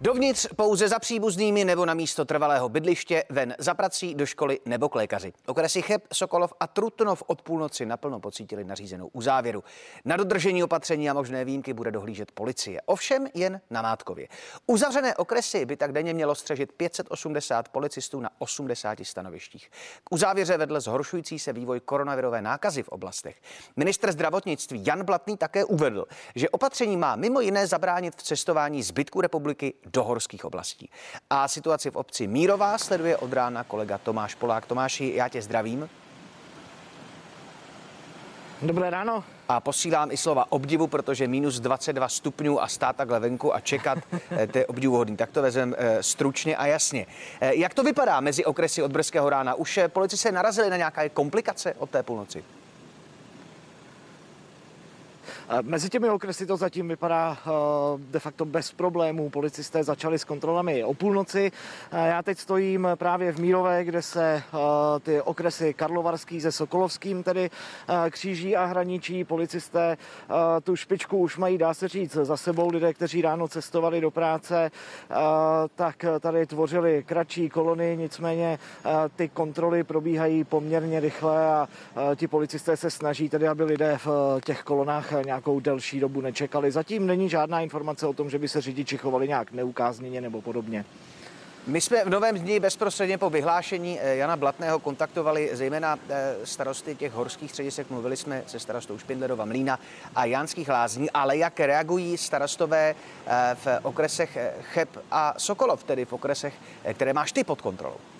Dovnitř pouze za příbuznými nebo na místo trvalého bydliště, ven za prací, do školy nebo k lékaři. Okresy Cheb, Sokolov a Trutnov od půlnoci naplno pocítili nařízenou uzávěru. Na dodržení opatření a možné výjimky bude dohlížet policie. Ovšem jen na Mátkově. Uzavřené okresy by tak denně mělo střežit 580 policistů na 80 stanovištích. K uzávěře vedl zhoršující se vývoj koronavirové nákazy v oblastech. Ministr zdravotnictví Jan Blatný také uvedl, že opatření má mimo jiné zabránit v cestování zbytku republiky do horských oblastí. A situaci v obci Mírová sleduje od rána kolega Tomáš Polák. Tomáši, já tě zdravím. Dobré ráno. A posílám i slova obdivu, protože minus 22 stupňů a stát takhle venku a čekat, eh, to je obdivuhodný. Tak to vezem eh, stručně a jasně. Eh, jak to vypadá mezi okresy od brzkého rána? Už policisté narazili na nějaké komplikace od té půlnoci? Mezi těmi okresy to zatím vypadá eh, de facto bez problémů. Policisté začali s kontrolami o půlnoci. Eh, já teď stojím právě v Mírové, kde se eh, ty okresy Karlovarský se Sokolovským tedy kříží a hraničí. Policisté tu špičku už mají, dá se říct, za sebou. Lidé, kteří ráno cestovali do práce, tak tady tvořili kratší kolony, nicméně ty kontroly probíhají poměrně rychle a ti policisté se snaží tedy, aby lidé v těch kolonách nějak nějakou delší dobu nečekali. Zatím není žádná informace o tom, že by se řidiči chovali nějak neukázněně nebo podobně. My jsme v novém dní bezprostředně po vyhlášení eh, Jana Blatného kontaktovali zejména eh, starosty těch horských středisek. Mluvili jsme se starostou Špindlerova Mlína a Jánských lázní, ale jak reagují starostové eh, v okresech Cheb a Sokolov, tedy v okresech, které máš ty pod kontrolou?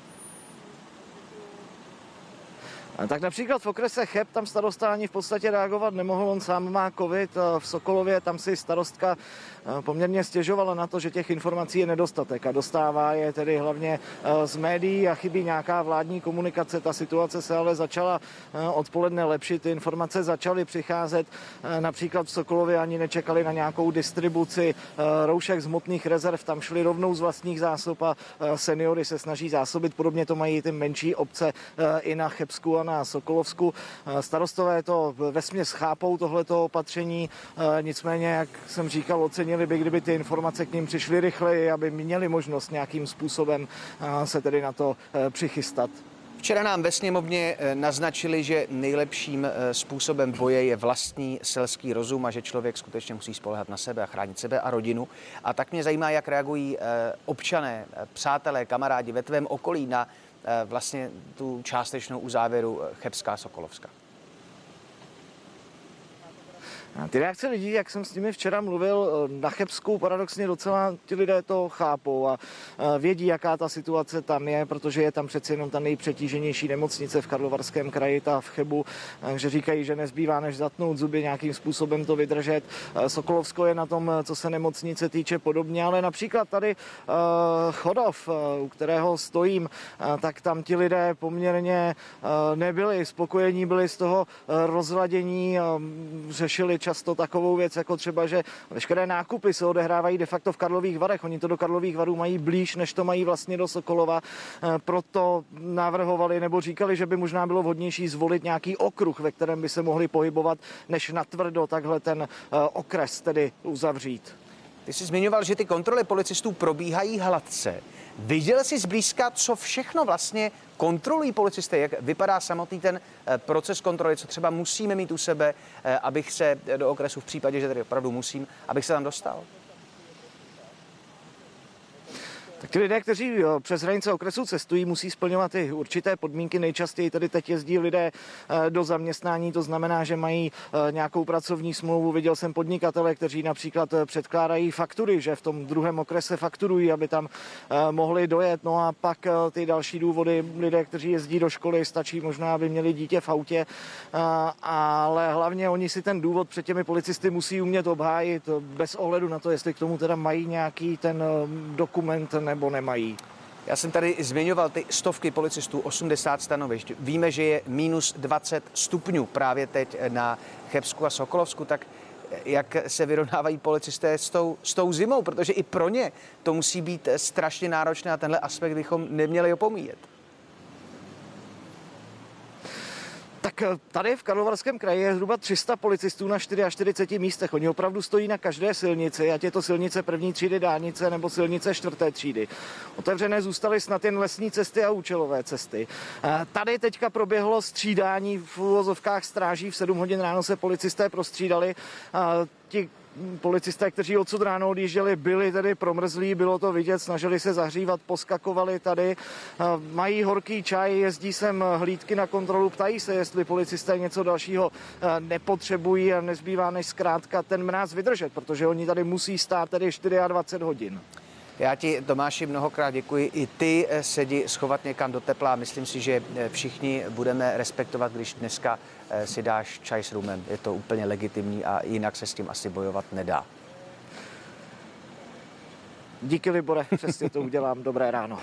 Tak například v okrese Cheb tam starosta ani v podstatě reagovat nemohl, on sám má covid. V Sokolově tam si starostka eh, poměrně stěžovala na to, že těch informací je nedostatek a dostává je tedy hlavně eh, z médií a chybí nějaká vládní komunikace. Ta situace se ale začala eh, odpoledne lepšit, ty informace začaly přicházet. Například v Sokolově ani nečekali na nějakou distribuci roušek z hmotných rezerv, tam šli rovnou z vlastních zásob a seniory se snaží zásobit. Podobně to mají ty menší obce i na Chebsku a na Sokolovsku. Eh, starostové to ve směs chápou tohleto opatření, eh, nicméně, jak jsem říkal, ocenili by, kdyby ty informace k ním přišly rychleji, aby měli možnost nějakým způsobem eh, se tedy na to přichystat. Včera nám ve sněmovně naznačili, že nejlepším způsobem boje je vlastní selský rozum a že člověk skutečně musí spolehat na sebe a chránit sebe a rodinu. A tak mě zajímá, jak reagují občané, přátelé, kamarádi ve tvém okolí na vlastně tu částečnou uzávěru eh, Chebská Sokolovská. Ty reakce lidí, jak jsem s nimi včera mluvil, eh, na Chebsku paradoxně docela ti lidé to chápou a eh, vědí, jaká ta situace tam je, protože je tam přeci jenom ta nejpřetíženější nemocnice v Karlovarském kraji, ta v Chebu, takže říkají, že nezbývá než zatnout zuby, nějakým způsobem to vydržet. Eh, Sokolovsko je na tom, co se nemocnice týče podobně, ale například tady Chodov, u kterého stojím, tak tam ti lidé poměrně nebyli spokojení, byli z toho rozladění, řešili často takovou věc, jako třeba, že veškeré nákupy se odehrávají de facto v Karlových Varech. Oni to do Karlových Varů mají blíž, než to mají vlastně do Sokolova. Eh, proto navrhovali nebo říkali, že by možná bylo vhodnější zvolit nějaký okruh, ve kterém by se mohli pohybovat, než natvrdo takhle ten eh, okres tedy uzavřít. Ty jsi zmiňoval, že ty kontroly policistů probíhají hladce. Viděl jsi zblízka, co všechno vlastně kontrolují policisté, jak vypadá samotný ten eh, proces kontroly, co třeba musíme mít u sebe, eh, abych se do okresu v případě, že tady opravdu musím, abych se tam dostal? Tak ti lidé, kteří přes hranice okresu cestují, musí splňovat i určité podmínky. Nejčastěji tady teď jezdí lidé eh, do zaměstnání, to znamená, že mají eh, nějakou pracovní smlouvu. Viděl jsem podnikatele, kteří například eh, předkládají faktury, že v tom druhém okrese fakturují, aby tam mohli dojet. No a pak ty další důvody, lidé, kteří jezdí do školy, stačí možná, aby měli dítě v autě, ale hlavně oni si ten důvod před těmi policisty musí umět obhájit bez ohledu na to, jestli k tomu teda mají nějaký ten dokument nebo nemají? Já jsem tady zmiňoval ty stovky policistů, 80 stanovišť. Víme, že je minus 20 stupňů právě teď na Chebsku a Sokolovsku, tak jak se vyrovnávají policisté s tou, s tou zimou, protože i pro ně to musí být strašně náročné a tenhle aspekt bychom neměli opomíjet. Tak eh, tady v Karlovarském kraji je zhruba 300 policistů na 44 místech. Oni opravdu stojí na každé silnici, ať je to silnice první třídy dálnice nebo silnice čtvrté třídy. Otevřené zůstaly snad jen lesní cesty a účelové cesty. Eh, tady teďka proběhlo střídání v uvozovkách stráží. V 7 hodin ráno se policisté prostřídali. Ti policisté, kteří odsud ráno odjížděli, byli tedy promrzlí, bylo to vidět, snažili se zahřívat, poskakovali tady, mají horký čaj, jezdí sem hlídky na kontrolu, ptají se, jestli policisté něco dalšího nepotřebují a nezbývá než zkrátka ten mráz vydržet, protože oni tady musí stát tedy 24 hodin. Já ti, Tomáši, mnohokrát děkuji. I ty eh, sedi schovat někam do tepla. Myslím si, že eh, všichni budeme respektovat, když dneska eh, si dáš čaj s rumem. Je to úplně legitimní a jinak se s tím asi bojovat nedá. Díky, Libore, přesně to udělám. Dobré ráno.